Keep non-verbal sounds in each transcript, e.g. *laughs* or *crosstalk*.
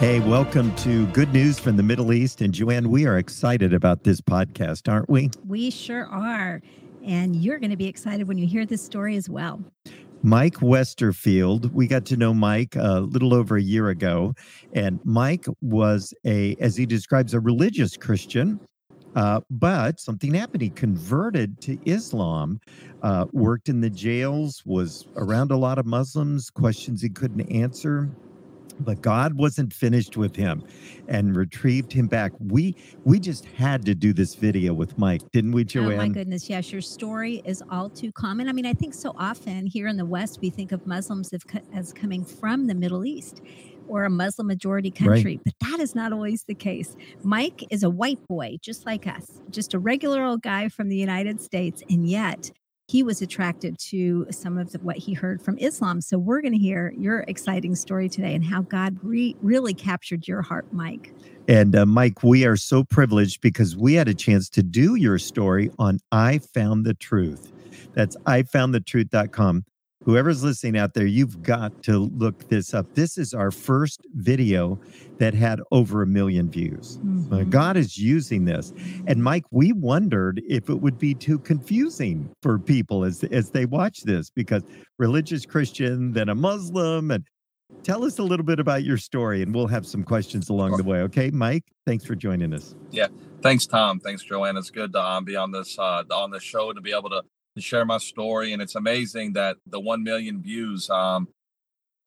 Hey, welcome to Good News from the Middle East. And Joanne, we are excited about this podcast, aren't we? We sure are. And you're going to be excited when you hear this story as well. Mike Westerfield, we got to know Mike a little over a year ago. And Mike was a, as he describes, a religious Christian. Uh, but something happened. He converted to Islam, uh, worked in the jails, was around a lot of Muslims, questions he couldn't answer but God wasn't finished with him and retrieved him back. We we just had to do this video with Mike, didn't we, Joanne? Oh my goodness, yes. Your story is all too common. I mean, I think so often here in the West we think of Muslims as coming from the Middle East or a Muslim majority country, right. but that is not always the case. Mike is a white boy, just like us, just a regular old guy from the United States, and yet he was attracted to some of the, what he heard from Islam. So we're going to hear your exciting story today and how God re- really captured your heart, Mike. And uh, Mike, we are so privileged because we had a chance to do your story on I Found the Truth. That's ifoundthetruth.com whoever's listening out there, you've got to look this up. This is our first video that had over a million views. Mm-hmm. God is using this. And Mike, we wondered if it would be too confusing for people as, as they watch this because religious Christian, then a Muslim. And tell us a little bit about your story and we'll have some questions along the way. Okay, Mike, thanks for joining us. Yeah. Thanks, Tom. Thanks, Joanne. It's good to um, be on this uh, on the show to be able to to share my story. And it's amazing that the 1 million views, um,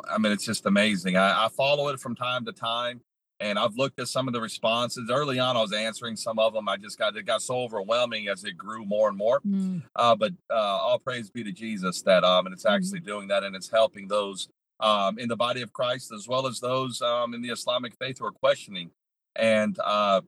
I mean, it's just amazing. I, I follow it from time to time and I've looked at some of the responses. Early on, I was answering some of them. I just got it got so overwhelming as it grew more and more. Mm. Uh, but uh, all praise be to Jesus that um, and it's mm-hmm. actually mm. doing that and it's helping those um, in the body of Christ as well as those um, in the Islamic faith who are questioning. And uh,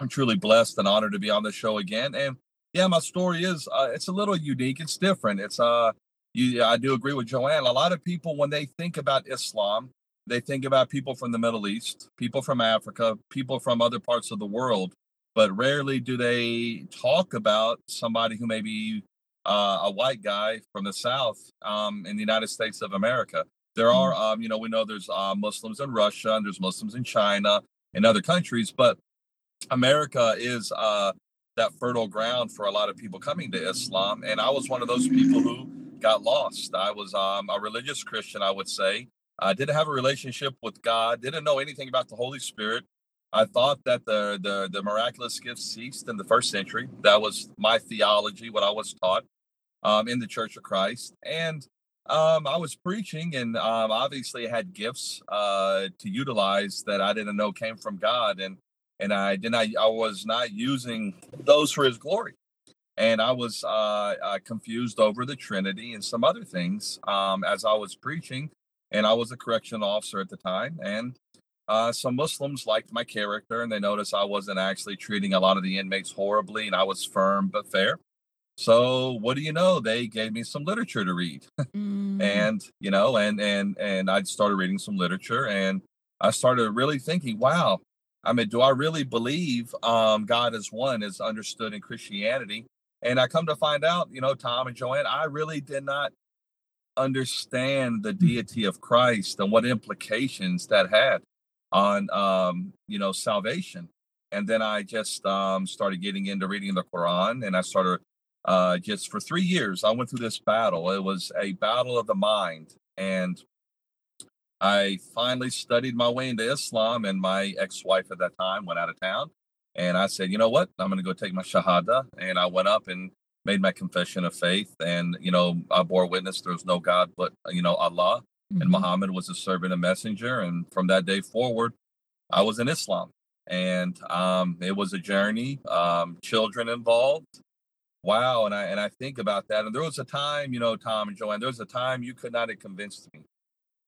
I'm truly blessed and honored to be on the show again. And yeah, my story is uh, it's a little unique. It's different. It's uh, you, I do agree with Joanne. A lot of people when they think about Islam, they think about people from the Middle East, people from Africa, people from other parts of the world, but rarely do they talk about somebody who may be uh, a white guy from the South um, in the United States of America. There mm. are, um, you know, we know there's uh, Muslims in Russia and there's Muslims in China and other countries, but America is uh, that fertile ground for a lot of people coming to Islam. And I was one of those people who got lost. I was um, a religious Christian, I would say. I didn't have a relationship with God, didn't know anything about the Holy Spirit. I thought that the, the, the miraculous gifts ceased in the first century. That was my theology, what I was taught um, in the Church of Christ. And um, I was preaching, and um, obviously had gifts uh, to utilize that I didn't know came from God. And and I did not I was not using those for his glory. And I was uh, uh, confused over the Trinity and some other things um, as I was preaching. And I was a correction officer at the time. And uh, some Muslims liked my character and they noticed I wasn't actually treating a lot of the inmates horribly and I was firm but fair. So what do you know? They gave me some literature to read. mm. And, you know, and and and I started reading some literature and I started really thinking, wow, I mean, do I really believe um, God is one, is understood in Christianity? And I come to find out, you know, Tom and Joanne, I really did not understand the hmm. deity of Christ and what implications that had on, um, you know, salvation. And then I just um, started getting into reading the Quran, and I started uh, just for three years. I went through this battle. It was a battle of the mind, and I finally studied my way into Islam, and my ex wife at that time went out of town. And I said, you know what? I'm going to go take my Shahada. And I went up and made my confession of faith. And, you know, I bore witness there was no God but, you know, Allah. Mm-hmm. And Muhammad was a servant and messenger. And from that day forward, I was in Islam. And um, it was a journey, um, children involved. Wow. And I, and I think about that. And there was a time, you know, Tom and Joanne, there was a time you could not have convinced me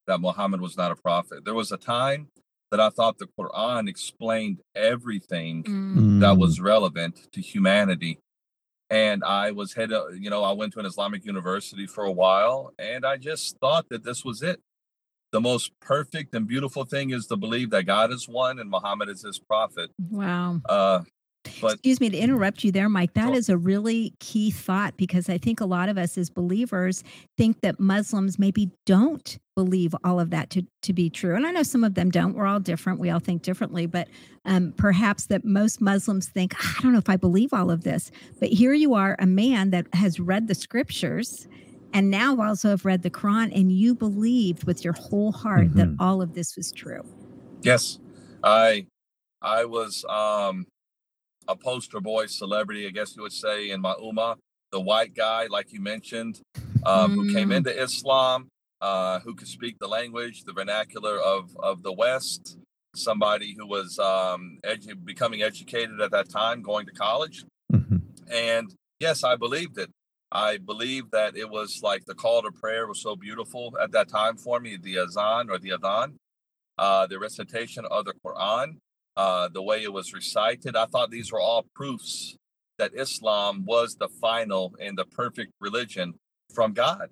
that Muhammad was not a prophet. There was a time that I thought the Quran explained everything mm. that was relevant to humanity. And I was head, you know, I went to an Islamic university for a while, and I just thought that this was it. The most perfect and beautiful thing is to believe that God is one and Muhammad is his prophet. Wow. Uh, But, Excuse me to interrupt you there, Mike. That is a really key thought because I think a lot of us as believers think that Muslims maybe don't believe all of that to, to be true. And I know some of them don't. We're all different. We all think differently. But um, perhaps that most Muslims think, ah, I don't know if I believe all of this. But here you are, a man that has read the scriptures and now also have read the Quran, and you believed with your whole heart mm-hmm. that all of this was true. Yes. I I was um a poster boy celebrity, I guess you would say, in my ummah, the white guy, like you mentioned, um, mm. who came mm. into Islam, uh, who could speak the language, the vernacular of, of the West, somebody who was um, edu- becoming educated at that time, going to college. Mm-hmm. And yes, I believed it. I believed that it was like the call to prayer was so beautiful at that time for me, the azan or the adhan, uh, the recitation of the Quran uh, the way it was recited. I thought these were all proofs that Islam was the final and the perfect religion from God.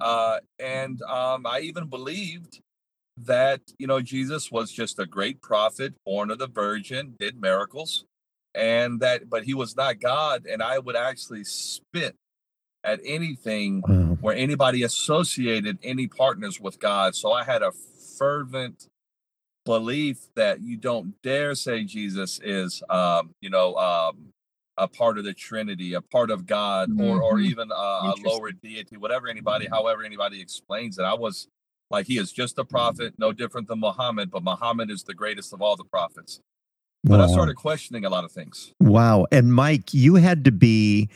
Uh, and um, I even believed that, you know, Jesus was just a great prophet, born of the Virgin, did miracles, and that, but he was not God. And I would actually spit at anything wow. where anybody associated any partners with God. So I had a fervent belief that you don't dare say Jesus is, um, you know, um, a part of the Trinity, a part of God, mm-hmm. or or mm-hmm. even a, a lower deity, whatever anybody, however anybody explains it. I was like, he is just a prophet, no different than Muhammad, but Muhammad is the greatest of all the prophets. But wow. I started questioning a lot of things. Wow. And Mike, you had to be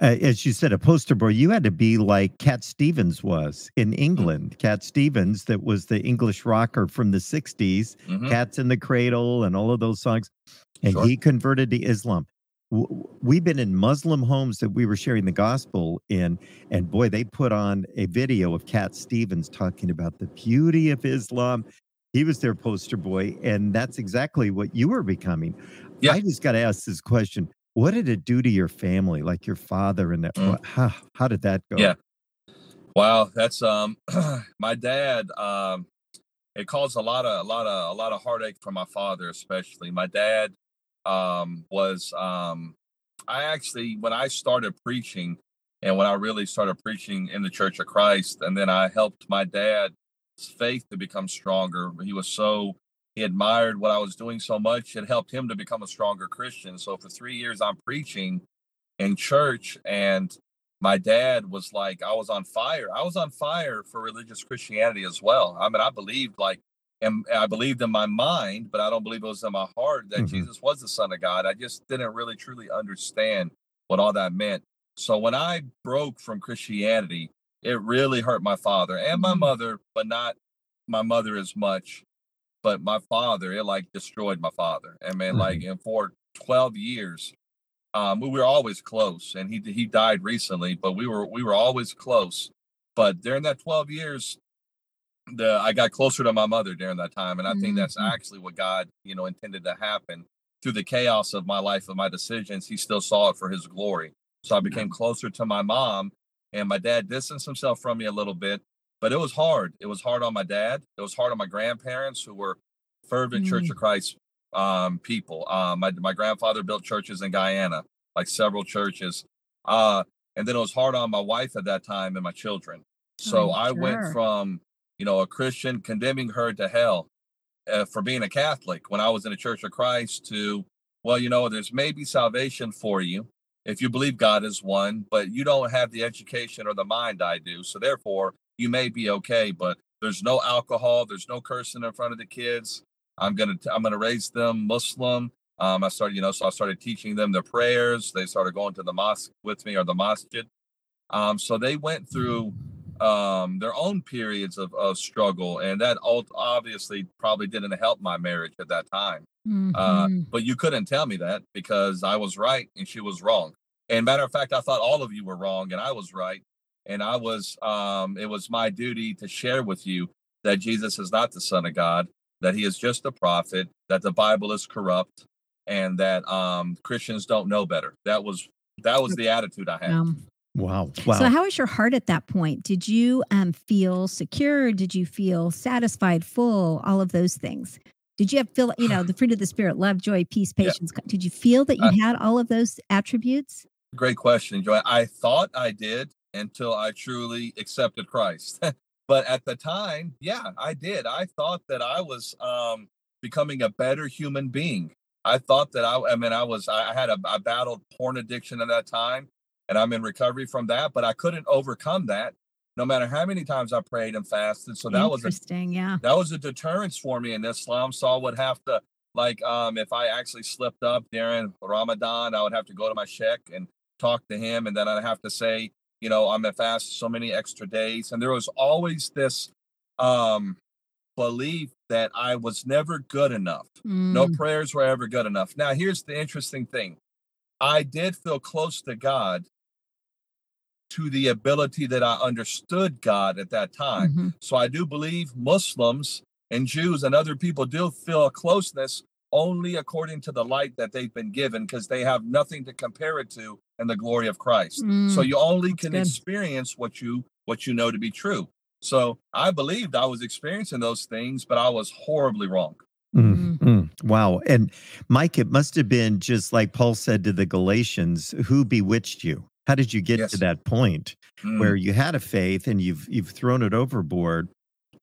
uh, as you said, a poster boy, you had to be like Cat Stevens was in mm-hmm. England. Cat Stevens, that was the English rocker from the 60s, mm-hmm. Cats in the Cradle, and all of those songs. And sure. he converted to Islam. We've been in Muslim homes that we were sharing the gospel in, and boy, they put on a video of Cat Stevens talking about the beauty of Islam. He was their poster boy, and that's exactly what you were becoming. Yeah. I just got to ask this question what did it do to your family, like your father and that? Mm. How how did that go? Yeah. Wow, that's um *clears throat* my dad um it caused a lot of a lot of a lot of heartache for my father especially. My dad um was um I actually when I started preaching and when I really started preaching in the Church of Christ and then I helped my dad's faith to become stronger. He was so he admired what I was doing so much. It helped him to become a stronger Christian. So for three years, I'm preaching in church, and my dad was like, I was on fire. I was on fire for religious Christianity as well. I mean, I believed like, and I believed in my mind, but I don't believe it was in my heart that mm-hmm. Jesus was the Son of God. I just didn't really truly understand what all that meant. So when I broke from Christianity, it really hurt my father and my mm-hmm. mother, but not my mother as much but my father, it like destroyed my father. I mean, mm-hmm. like, and for 12 years, um, we were always close. And he he died recently, but we were we were always close. But during that 12 years, the I got closer to my mother during that time, and I mm-hmm. think that's mm-hmm. actually what God, you know, intended to happen through the chaos of my life and my decisions. He still saw it for His glory. So I became closer to my mom, and my dad distanced himself from me a little bit but it was hard. It was hard on my dad. It was hard on my grandparents who were fervent mm. Church of Christ um, people. Um, my my grandfather built churches in Guyana, like several churches. Uh, and then it was hard on my wife at that time and my children. So oh, I sure. went from you know a Christian condemning her to hell uh, for being a Catholic when I was in the Church of Christ to well, you know, there's maybe salvation for you if you believe God is one, but you don't have the education or the mind I do. So therefore, you may be okay, but there's no alcohol, there's no cursing in front of the kids. I'm gonna I'm gonna raise them Muslim. Um, I started, you know, so I started teaching them the prayers. They started going to the mosque with me or the masjid. Um, so they went through um, their own periods of, of struggle, and that obviously probably didn't help my marriage at that time. Uh, mm-hmm. Uh, but you couldn't tell me that because I was right and she was wrong. And matter of fact, I thought all of you were wrong and I was right and I was um, it was my duty to share with you that Jesus is not the Son of God, that he is just a prophet, that the Bible is corrupt, and that um, Christians don't know better. That was that was the attitude I had. Um, wow. Wow. So how was your heart at that point? Did you um, feel secure? Did you feel satisfied, full, all of those things? Did you have feel you know the fruit of the spirit, love, joy, peace, patience? Yeah. Did you feel that you I, had all of those attributes? Great question, Joy. I thought I did until I truly accepted Christ. *laughs* but at the time, yeah, I did. I thought that I was um, becoming a better human being. I thought that I, I mean, I was, I had a, I battled porn addiction at that time and I'm in recovery from that, but I couldn't overcome that no matter how many times I prayed and fasted. So that was interesting. Yeah. That was a deterrence for me in Islam. So I would have to, like, um, if I actually slipped up during Ramadan, I would have to go to my sheikh and talk to him. And then I'd have to say, you know, I'm a fast so many extra days. And there was always this um belief that I was never good enough. Mm. No prayers were ever good enough. Now, here's the interesting thing I did feel close to God to the ability that I understood God at that time. Mm-hmm. So I do believe Muslims and Jews and other people do feel a closeness only according to the light that they've been given because they have nothing to compare it to in the glory of Christ. Mm, so you only can good. experience what you what you know to be true. So I believed I was experiencing those things, but I was horribly wrong. Mm-hmm. Wow. And Mike, it must have been just like Paul said to the Galatians, who bewitched you? How did you get yes. to that point mm. where you had a faith and you've you've thrown it overboard?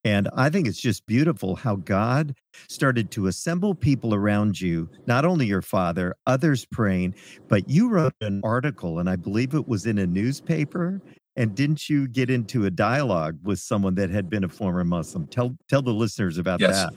And I think it's just beautiful how God started to assemble people around you, not only your father, others praying, but you wrote an article, and I believe it was in a newspaper. And didn't you get into a dialogue with someone that had been a former Muslim? Tell tell the listeners about yes. that.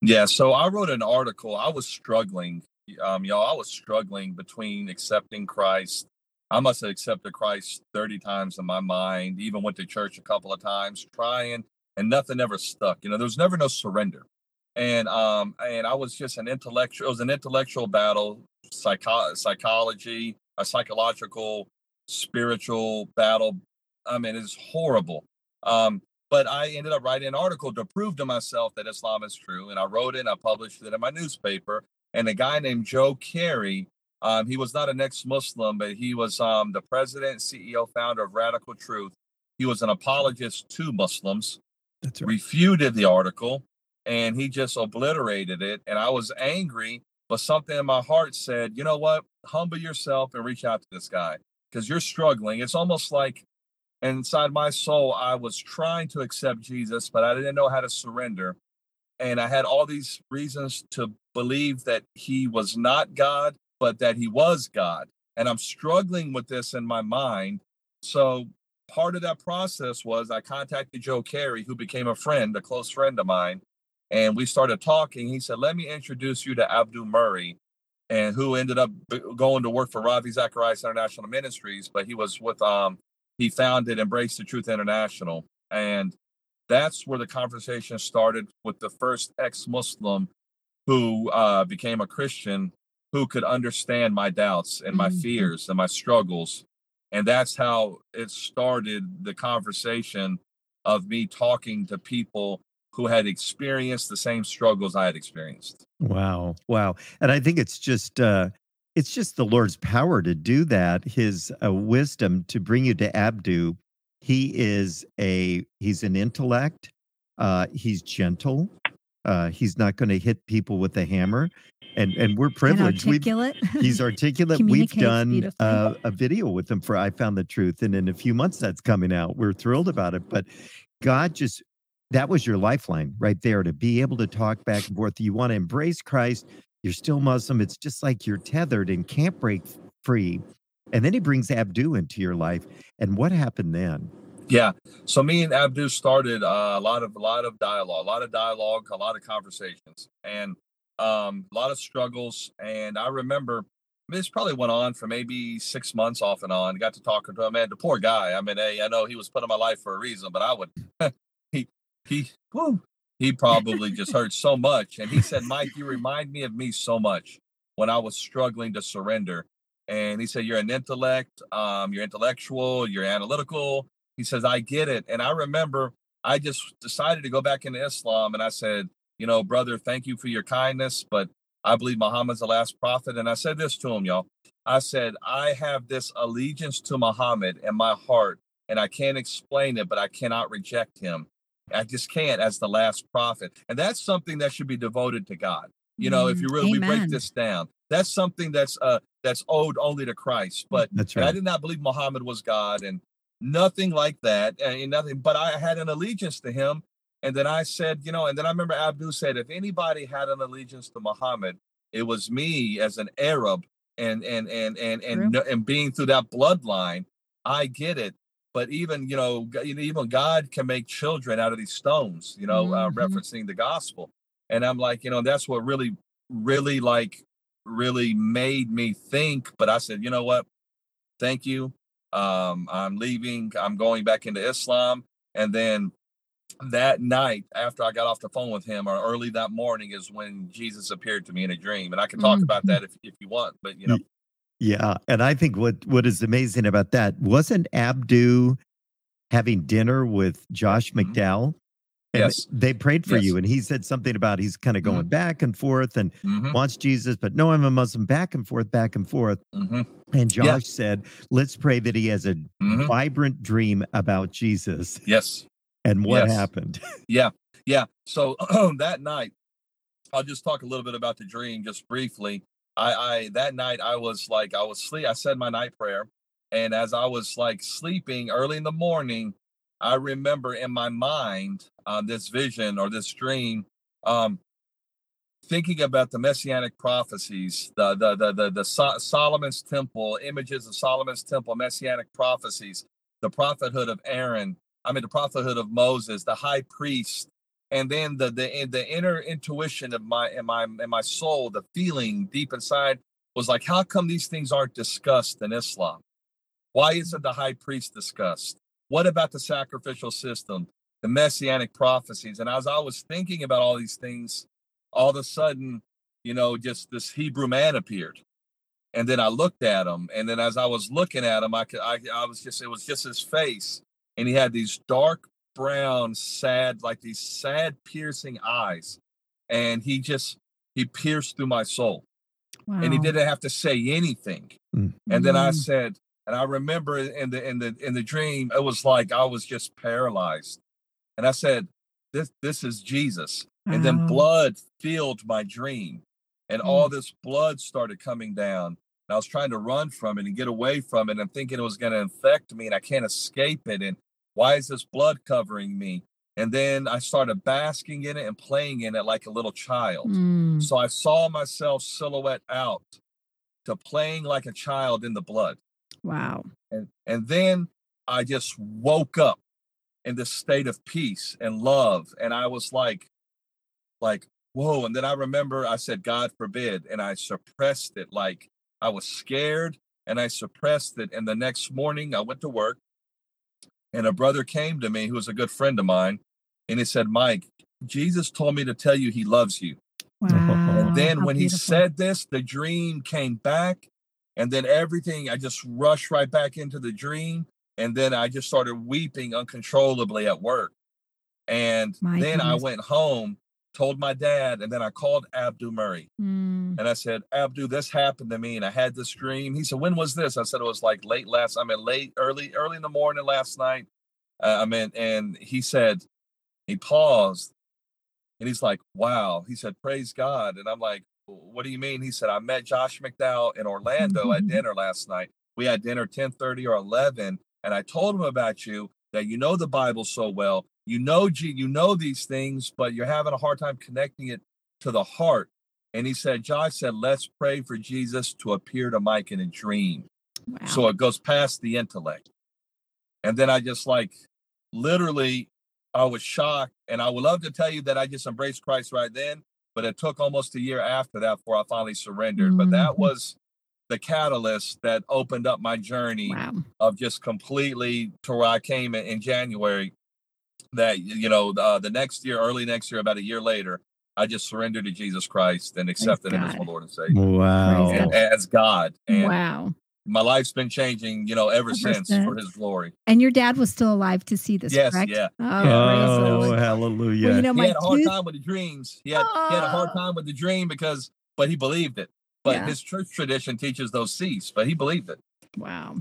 Yeah, so I wrote an article. I was struggling, um, y'all. I was struggling between accepting Christ I must have accepted Christ 30 times in my mind, even went to church a couple of times trying, and nothing ever stuck. You know, there was never no surrender. And um and I was just an intellectual, it was an intellectual battle, psycho- psychology, a psychological, spiritual battle. I mean, it's horrible. Um, but I ended up writing an article to prove to myself that Islam is true. And I wrote it and I published it in my newspaper. And a guy named Joe Carey um, he was not an ex-Muslim, but he was um, the president, CEO, founder of Radical Truth. He was an apologist to Muslims. That's right. Refuted the article, and he just obliterated it. And I was angry, but something in my heart said, "You know what? Humble yourself and reach out to this guy because you're struggling." It's almost like inside my soul, I was trying to accept Jesus, but I didn't know how to surrender. And I had all these reasons to believe that he was not God but that he was God. And I'm struggling with this in my mind. So part of that process was I contacted Joe Carey, who became a friend, a close friend of mine. And we started talking. He said, Let me introduce you to Abdu Murray, and who ended up going to work for Ravi Zacharias International Ministries. But he was with, um, he founded Embrace the Truth International. And that's where the conversation started with the first ex Muslim who uh, became a Christian who could understand my doubts and my mm-hmm. fears and my struggles. And that's how it started the conversation of me talking to people who had experienced the same struggles I had experienced. Wow. Wow. And I think it's just uh it's just the Lord's power to do that, his uh, wisdom to bring you to Abdu. He is a he's an intellect. Uh he's gentle. Uh he's not going to hit people with a hammer and and we're privileged. And articulate. We've, he's articulate. We've done uh, a video with him for I Found the Truth, and in a few months that's coming out. We're thrilled about it. But God just that was your lifeline right there to be able to talk back and forth. You want to embrace Christ. You're still Muslim. It's just like you're tethered and can't break free. And then he brings Abdu into your life. And what happened then? Yeah. So me and Abdu started uh, a lot of a lot of dialogue, a lot of dialogue, a lot of conversations, and um, a lot of struggles. And I remember this probably went on for maybe six months off and on. Got to talking to him, man. The poor guy. I mean, hey, I know he was put in my life for a reason, but I would *laughs* he he whew, he probably just *laughs* hurt so much. And he said, Mike, you remind me of me so much when I was struggling to surrender. And he said, You're an intellect, um, you're intellectual, you're analytical. He says, I get it. And I remember I just decided to go back into Islam and I said, you know, brother, thank you for your kindness, but I believe Muhammad's the last prophet. And I said this to him, y'all. I said, I have this allegiance to Muhammad in my heart, and I can't explain it, but I cannot reject him. I just can't as the last prophet. And that's something that should be devoted to God. You know, if Mm, you really we break this down, that's something that's uh that's owed only to Christ. But That's and I did not believe Muhammad was God and nothing like that. And nothing, but I had an allegiance to him. And then I said, you know, and then I remember Abdu said, if anybody had an allegiance to Muhammad, it was me as an Arab and and and and and, True. and being through that bloodline, I get it. But even you know, g- you know, even God can make children out of these stones. You know, uh, Mhm. referencing the gospel. And I'm like, you know, that's what really, really like, really made me think. But I said, you know what? Thank you. Um, I'm leaving. I'm going back into Islam. And then that night, after I got off the phone with him, or early that morning, is when Jesus appeared to me in a dream. And I can talk about Mhm. that if, if you want. But you know, Yeah, and I think what what is amazing about that wasn't Abdu having dinner with Josh Mhm. McDowell, and Yes. they prayed for Yes. you, and he said something about he's kind of going back and forth and Mhm, wants Jesus, but no, I'm a Muslim, back and forth, back and forth. mhm, And Josh Yeah. said, "Let's pray that he has a vibrant dream about Jesus." yes. And what Yes. happened? *laughs* Yeah, yeah. So *clears throat* that night, I'll just talk a little bit about the dream, just briefly. I, I that night I was like I was sleep. I said my night prayer, and as I was like sleeping early in the morning, I remember in my mind uh, this vision or this dream, um, thinking about the messianic prophecies, the the the the, the so- Solomon's temple images of Solomon's temple, messianic prophecies, the prophethood of Aaron, I mean, the prophethood of Moses, the high priest, and then the the the inner intuition of my in my in my soul, the feeling deep inside was like, how come these things aren't discussed in Islam? Why isn't the high priest discussed? What about the sacrificial system, the messianic prophecies? And as I was thinking about all these things, all of a sudden, you know, just this Hebrew man appeared. And then I looked at him, and then as I was looking at him, I could, I, I was just, it was just his face, and he had these dark brown, sad, like these sad, piercing eyes, and he just, he pierced through my soul, and he didn't have to say anything. Mm. And then I Mm. said, and I remember in the in the in the dream, it was like I was just paralyzed, and I said, "This this is Jesus." And then blood filled my dream, and Mm. all this blood started coming down. And I was trying to run from it and get away from it, and thinking it was going to infect me, and I can't escape it. And why is this blood covering me? And then I started basking in it and playing in it like a little child. Mm. So I saw myself silhouette out to playing like a child in the blood. Wow. And and then I just woke up in this state of peace and love. And I was like, like, whoa. And then I remember I said, God forbid. And I suppressed it. Like I was scared and I suppressed it. And the next morning I went to work and a brother came to me who was a good friend of mine. And he said, Mike, Jesus told me to tell you he loves you. Wow. And then How when he said this, the dream came back. And then everything, I just rushed right back into the dream. And then I just started weeping uncontrollably at work. And My then I went home, told my dad, and then I called Abdu Murray. Mm. And I said, Abdu, this happened to me. And I had this dream. He said, When was this? I said, It was like late last, I mean, late, early, early in the morning last night. Uh, I mean, and he said, he paused and he's like, Wow. He said, Praise God. And I'm like, What do you mean? He said, I met Josh McDowell in Orlando at dinner last night. We had dinner 10:30 or 11. And I told him about you that you know the Bible so well. You know, you know these things, but you're having a hard time connecting it to the heart. And he said, Josh said, let's pray for Jesus to appear to Mike in a dream. Wow. So it goes past the intellect. And then I just like literally, I was shocked. And I would love to tell you that I just embraced Christ right then, but it took almost a year after that before I finally surrendered. But that Mhm. was the catalyst that opened up my journey wow. of just completely to where I came in, in January. That you know, uh, the next year, early next year, about a year later, I just surrendered to Jesus Christ and accepted Him as my Lord and Savior, Wow. And, as God. And wow. my life's been changing, you know, ever, Ever since for. His glory. And your dad was still alive to see this, Yes, correct? yeah, Oh, yeah. Oh, hallelujah. Well, you know, he my had a hard tooth- time with the dreams. He had, he had a hard Oh. time with the dream because, but he believed it. But Yeah. his church tradition teaches those cease, but he believed it. Wow.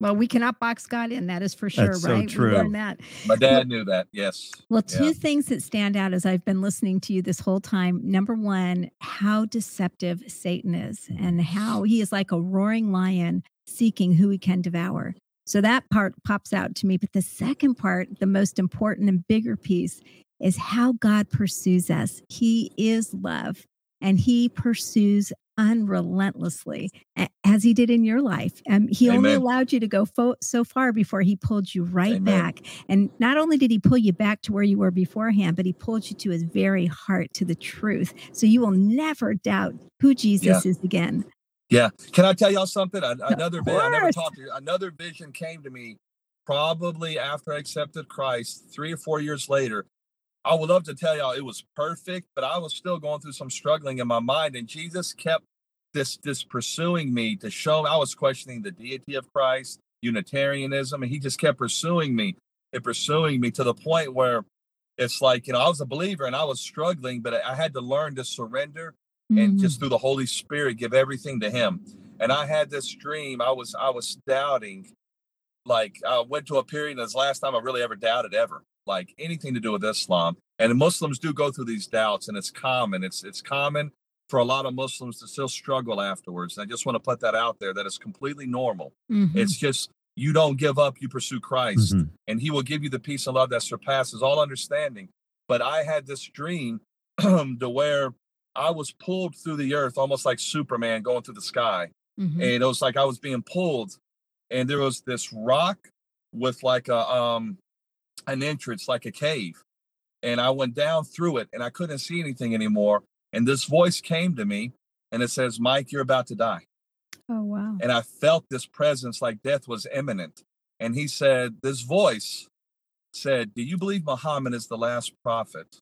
Well, we cannot box God in. That is for sure, That's so true. We that. My dad knew that. Yes. Well, two Yeah. things that stand out as I've been listening to you this whole time. Number one, how deceptive Satan is and how he is like a roaring lion seeking who he can devour. So that part pops out to me. But the second part, the most important and bigger piece, is how God pursues us. He is love and he pursues unrelentlessly as he did in your life. Um, he only allowed you to go fo- so far before he pulled you right Amen. back. And not only did he pull you back to where you were beforehand, but he pulled you to his very heart, to the truth. So you will never doubt who Jesus is again. Yeah. Can I tell y'all something? An- Another vi- I never talked to you. Another vision came to me probably after I accepted Christ, three or four years later. I would love to tell y'all it was perfect, but I was still going through some struggling in my mind, and Jesus kept this this pursuing me to show I was questioning the deity of Christ, Unitarianism, and he just kept pursuing me and pursuing me to the point where it's like you know I was a believer and I was struggling, but I had to learn to surrender and Mhm. just through the Holy Spirit give everything to him. And I had this dream. I was I was doubting. Like I went to a period and it's the last time I really ever doubted ever. Like anything to do with Islam. And Muslims do go through these doubts and it's common. It's it's common for a lot of Muslims to still struggle afterwards. And I just want to put that out there that it's completely normal. Mhm. It's just you don't give up, you pursue Christ Mhm. and he will give you the peace and love that surpasses all understanding. But I had this dream *clears throat* to where I was pulled through the earth almost like Superman going through the sky. Mhm. And it was like I was being pulled, and there was this rock with like a um an entrance, like a cave. And I went down through it and I couldn't see anything anymore. And this voice came to me and it says, Mike, you're about to die Oh, wow. and I felt this presence like death was imminent. And he said, This voice said, Do you believe Muhammad is the last prophet?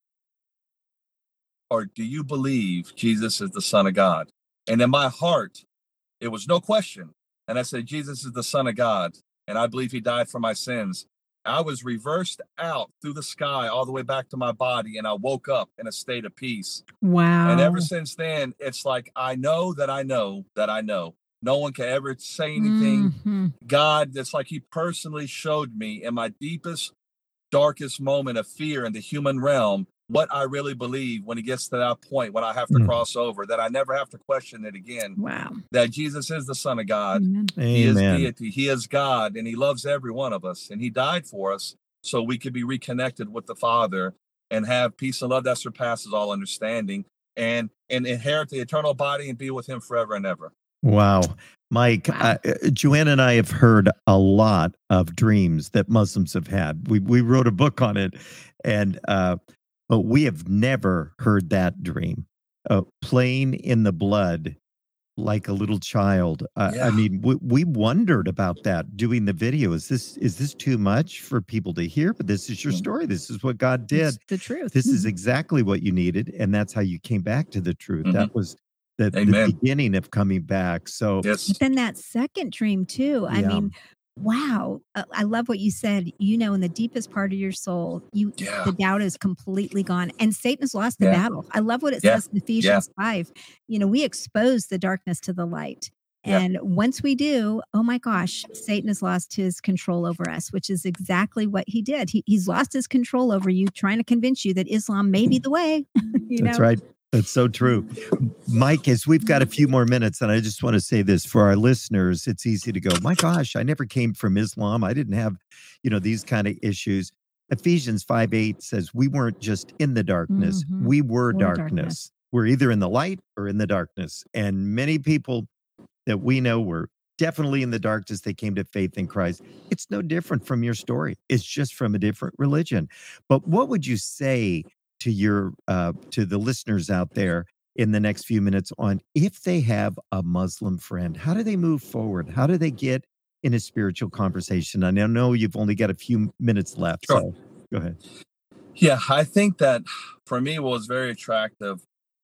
Or do you believe Jesus is the Son of God? And in my heart, it was no question. And I said, Jesus is the Son of God. And I believe he died for my sins. I was reversed out through the sky all the way back to my body. And I woke up in a state of peace. Wow. And ever since then, it's like I know that I know that I know. No one can ever say anything. Mhm. God, it's like He personally showed me in my deepest, darkest moment of fear in the human realm what I really believe when it gets to that point when I have to Mm. cross over, that I never have to question it again. Wow. That Jesus is the Son of God. Amen. He is deity. He is God, and He loves every one of us. And He died for us so we could be reconnected with the Father and have peace and love that surpasses all understanding, and and inherit the eternal body and be with Him forever and ever. Wow. Mike, Wow. uh, Joanne and I have heard a lot of dreams that Muslims have had. We we wrote a book on it, and uh, but we have never heard that dream. Uh, playing in the blood like a little child. Uh, I mean, we, we wondered about that doing the video. Is this is this too much for people to hear? But this is your Mm. story. This is what God did. It's the truth. This is Mhm. exactly what you needed, and that's how you came back to the truth. Mhm. That was the, the beginning of coming back. So Yes. But then that second dream too. I Yeah. mean, wow. Uh, I love what you said. You know, in the deepest part of your soul, you Yeah. the doubt is completely gone, and Satan has lost the Yeah. battle. I love what it Yeah. says in Ephesians five. You know, we expose the darkness to the light. And once we do, oh my gosh, Satan has lost his control over us, which is exactly what he did. He, he's lost his control over you, trying to convince you that Islam may be the way. *laughs* you That's know? right. That's so true. Mike, as we've got a few more minutes, and I just want to say this for our listeners, it's easy to go, my gosh, I never came from Islam. I didn't have, you know, these kind of issues. Ephesians 5 8 says, We weren't just in the darkness, Mhm. we were We're darkness. darkness. We're either in the light or in the darkness. And many people that we know were definitely in the darkness. They came to faith in Christ. It's no different from your story. It's just from a different religion. But what would you say to your uh, to the listeners out there in the next few minutes on if they have a Muslim friend? How do they move forward? How do they get in a spiritual conversation? And I know you've only got a few minutes left. Sure. So go ahead. Yeah, I think that for me, what was very attractive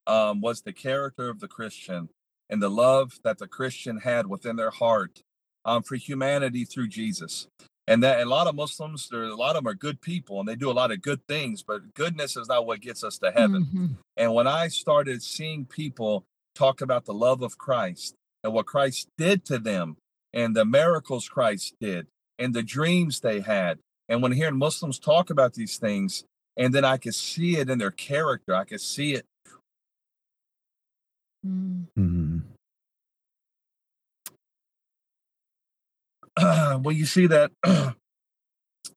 um, was the character of the Christian and the love that the Christian had within their heart um, for humanity through Jesus. And that a lot of Muslims, there a lot of them are good people and they do a lot of good things, but goodness is not what gets us to heaven. Mhm. And when I started seeing people talk about the love of Christ and what Christ did to them and the miracles Christ did and the dreams they had. And when hearing Muslims talk about these things, and then I could see it in their character, I could see it. Mm. *clears throat* When you see that *clears throat*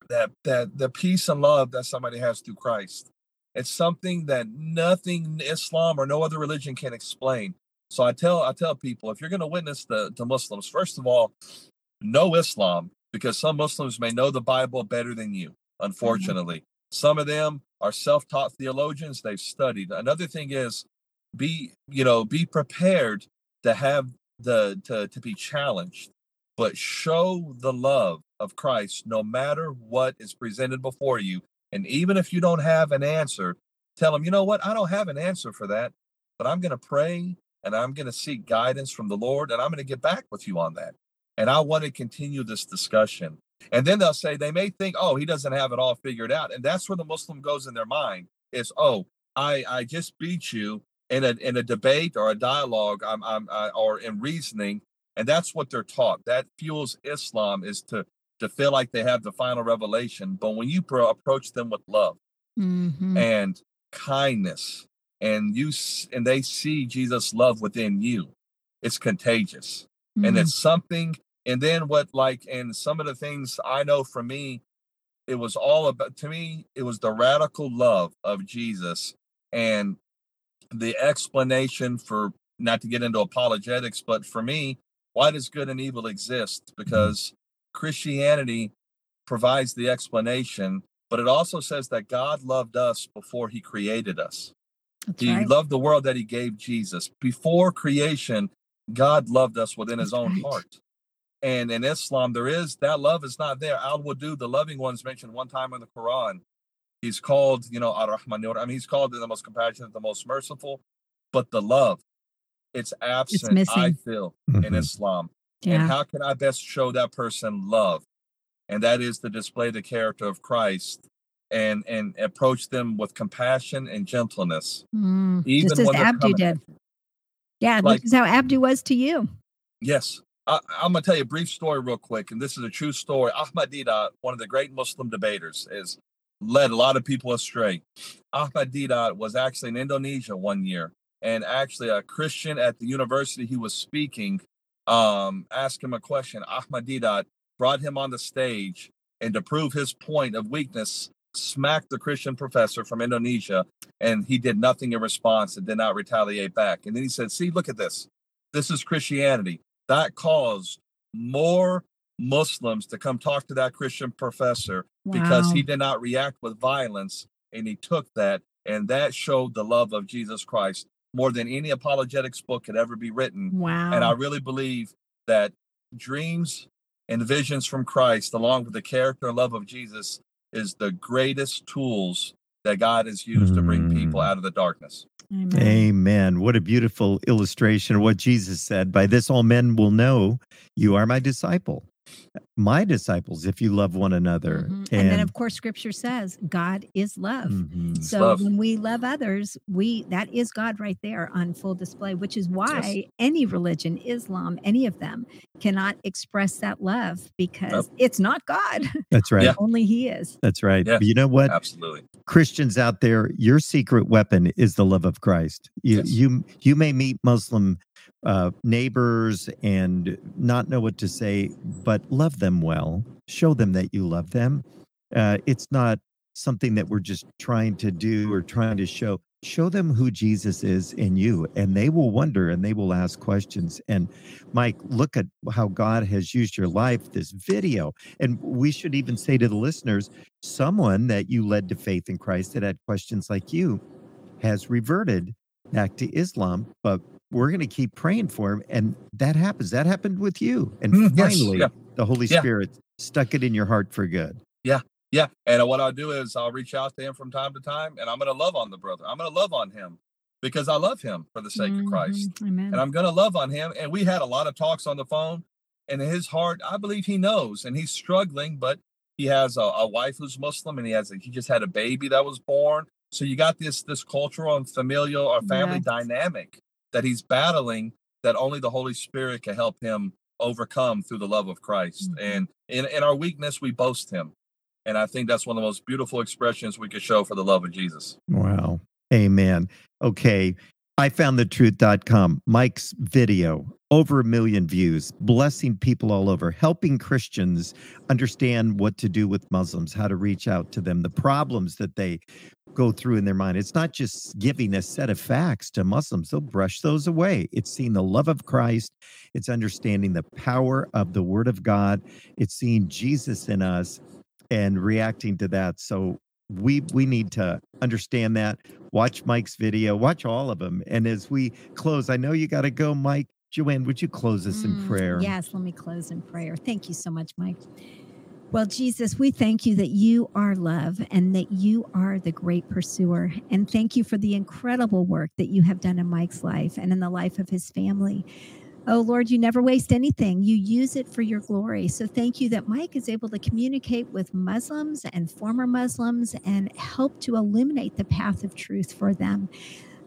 that that the peace and love that somebody has through Christ. It's something that nothing Islam or no other religion can explain. So I tell I tell people if you're going to witness the to Muslims, first of all, know Islam because some Muslims may know the Bible better than you. Mm-hmm. Unfortunately, some of them are self-taught theologians. They've studied. Another thing is be you know be prepared to have the to to be challenged, but show the love of Christ no matter what is presented before you. And even if you don't have an answer, tell them, you know what, I don't have an answer for that, but I'm going to pray and I'm going to seek guidance from the Lord and I'm going to get back with you on that. And I want to continue this discussion. And then they'll say, they may think, oh, he doesn't have it all figured out. And that's where the Muslim goes in their mind is, oh, I, I just beat you in a, in a debate or a dialogue I'm, I'm, uh, or in reasoning. And that's what they're taught. That fuels Islam is to to feel like they have the final revelation. But when you pro- approach them with love Mhm. and kindness, and you s- and they see Jesus' love within you, it's contagious, and Mhm. it's something. And then what, like, and some of the things I know for me, it was all about. To me, it was the radical love of Jesus and the explanation for not to get into apologetics, but for me, why does good and evil exist? Because Christianity provides the explanation, but it also says that God loved us before he created us. That's He right. loved the world that he gave Jesus. Before creation, God loved us within his own heart. And in Islam, there is that love is not there. Al Wadud, the loving ones mentioned one time in the Quran. He's called, you know, Ar Rahman. I mean, he's called the most compassionate, the most merciful, but the love, it's absent, I feel, in Mhm. Islam. And yeah. how can I best show that person love? And that is to display the character of Christ and and approach them with compassion and gentleness. Mm. even Just as when they're Abdu coming did. Yeah, Like- this is how Abdu was to you. Yes. I, I'm gonna tell you a brief story real quick, and this is a true story. Ahmed Deedat, one of the great Muslim debaters, has led a lot of people astray. Ahmed Deedat was actually in Indonesia one year, and actually a Christian at the university he was speaking um, asked him a question. Ahmed Deedat brought him on the stage, and to prove his point of weakness, smacked the Christian professor from Indonesia, and he did nothing in response and did not retaliate back. And then he said, "See, look at this. This is Christianity." That caused more Muslims to come talk to that Christian professor because he did not react with violence and he took that and that showed the love of Jesus Christ more than any apologetics book could ever be written. Wow. And I really believe that dreams and visions from Christ, along with the character and love of Jesus, is the greatest tools that God has used to bring people Mm. out of the darkness. Amen. Amen. What a beautiful illustration of what Jesus said. By this, all men will know you are my disciple, my disciples, if you love one another. Mhm. And, then, of course, Scripture says God is love. Mhm. So love. when we love others, we that is God right there on full display, which is why any religion, Islam, any of them, cannot express that love because it's not God. *laughs* that's right. Yeah. Only He is. That's right. Yeah. You know what? Absolutely. Christians out there, your secret weapon is the love of Christ. You Yes. you you may meet Muslim uh, neighbors and not know what to say, but love them well. Show them that you love them. Uh, it's not something that we're just trying to do or trying to show. Show them who Jesus is in you, and they will wonder and they will ask questions. And Mike, look at how God has used your life, this video. And we should even say to the listeners, someone that you led to faith in Christ that had questions like you has reverted back to Islam, but we're going to keep praying for him. And that happens. That happened with you. And Mm, yes, finally, yeah. the Holy Yeah. Spirit stuck it in your heart for good. Yeah. Yeah. And what I'll do is I'll reach out to him from time to time and I'm going to love on the brother. I'm going to love on him because I love him for the sake of Christ. Mhm. Amen. And I'm going to love on him. And we had a lot of talks on the phone. And in his heart, I believe he knows and he's struggling, but he has a, a wife who's Muslim and he has a, he just had a baby that was born. So you got this this cultural and familial or family Yes. dynamic that he's battling that only the Holy Spirit can help him overcome through the love of Christ. Mm-hmm. And in, in our weakness, we boast him. And I think that's one of the most beautiful expressions we could show for the love of Jesus. Wow. Amen. Okay. I found the truth.com. Mike's video, over a million views, blessing people all over, helping Christians understand what to do with Muslims, how to reach out to them, the problems that they go through in their mind. It's not just giving a set of facts to Muslims, they'll brush those away. It's seeing the love of Christ, it's understanding the power of the Word of God, it's seeing Jesus in us and reacting to that. So we we need to understand that watch mike's video watch all of them and as we close i know you got to go mike joanne would you close us mm, in prayer yes let me close in prayer thank you so much mike well, Jesus, we thank you that you are love and that you are the great pursuer. And thank you for the incredible work that you have done in Mike's life and in the life of his family. Oh Lord, you never waste anything. You use it for your glory. So thank you that Mike is able to communicate with Muslims and former Muslims and help to illuminate the path of truth for them.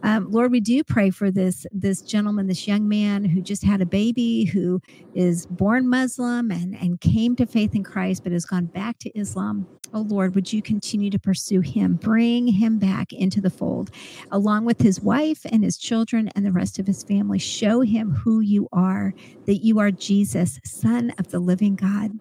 Um, Lord, we do pray for this this gentleman, this young man who just had a baby, who is born Muslim and and came to faith in Christ, but has gone back to Islam. Oh Lord, would you continue to pursue him, bring him back into the fold, along with his wife and his children and the rest of his family. Show him who you are, that you are Jesus, Son of the Living God.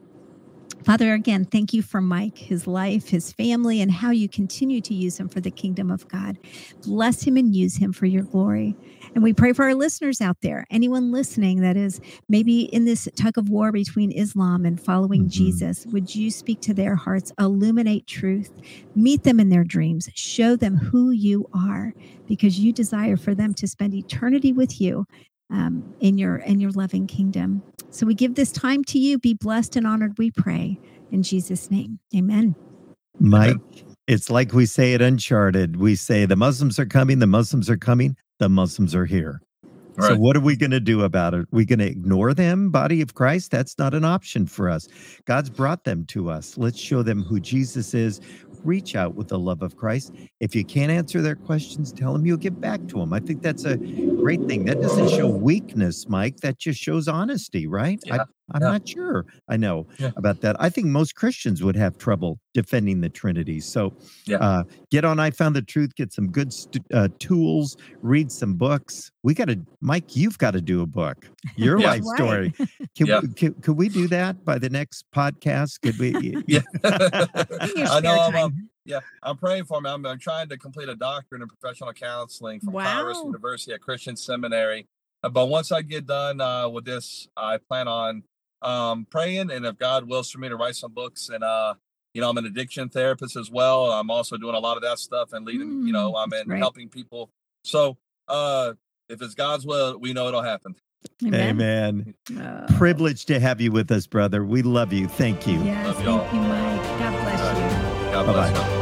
Father, again, thank you for Mike, his life, his family, and how you continue to use him for the kingdom of God. Bless him and use him for your glory. And we pray for our listeners out there, anyone listening that is maybe in this tug of war between Islam and following mm-hmm. Jesus. Would you speak to their hearts, illuminate truth, meet them in their dreams, show them who you are, because you desire for them to spend eternity with you um, in your in your loving kingdom. So we give this time to you. Be blessed and honored, we pray. In Jesus' name. Amen. Mike, it's like we say at Uncharted. We say the Muslims are coming, the Muslims are coming, the Muslims are here. Right. So what are we going to do about it? Are we going to ignore them, body of Christ? That's not an option for us. God's brought them to us. Let's show them who Jesus is reach out with the love of Christ. If you can't answer their questions, tell them you'll get back to them. I think that's a great thing. That doesn't show weakness, Mike. That just shows honesty, right? Yeah. I, am yeah. not sure I know yeah. about that. I think most Christians would have trouble defending the Trinity. So yeah. uh, get on I Found the Truth, get some good st- uh, tools, read some books. We got to, Mike, you've got to do a book, your *laughs* life right. story. *laughs* Can, yeah. we, can, could we do that by the next podcast? Could we? yeah. *laughs* I know. I'm, yeah, I'm praying for him. I'm, I'm, trying to complete a doctorate in professional counseling from wow. University at Christian Seminary. Uh, but once I get done uh, with this, I plan on um, praying, and if God wills for me to write some books, and uh, you know, I'm an addiction therapist as well. I'm also doing a lot of that stuff and leading. Mm, you know, I'm in right. helping people. So uh, if it's God's will, we know it'll happen. Amen. Amen. Oh. Privileged to have you with us, brother. We love you. Thank you. Yes, thank you, Mike. God bless you. God bless you.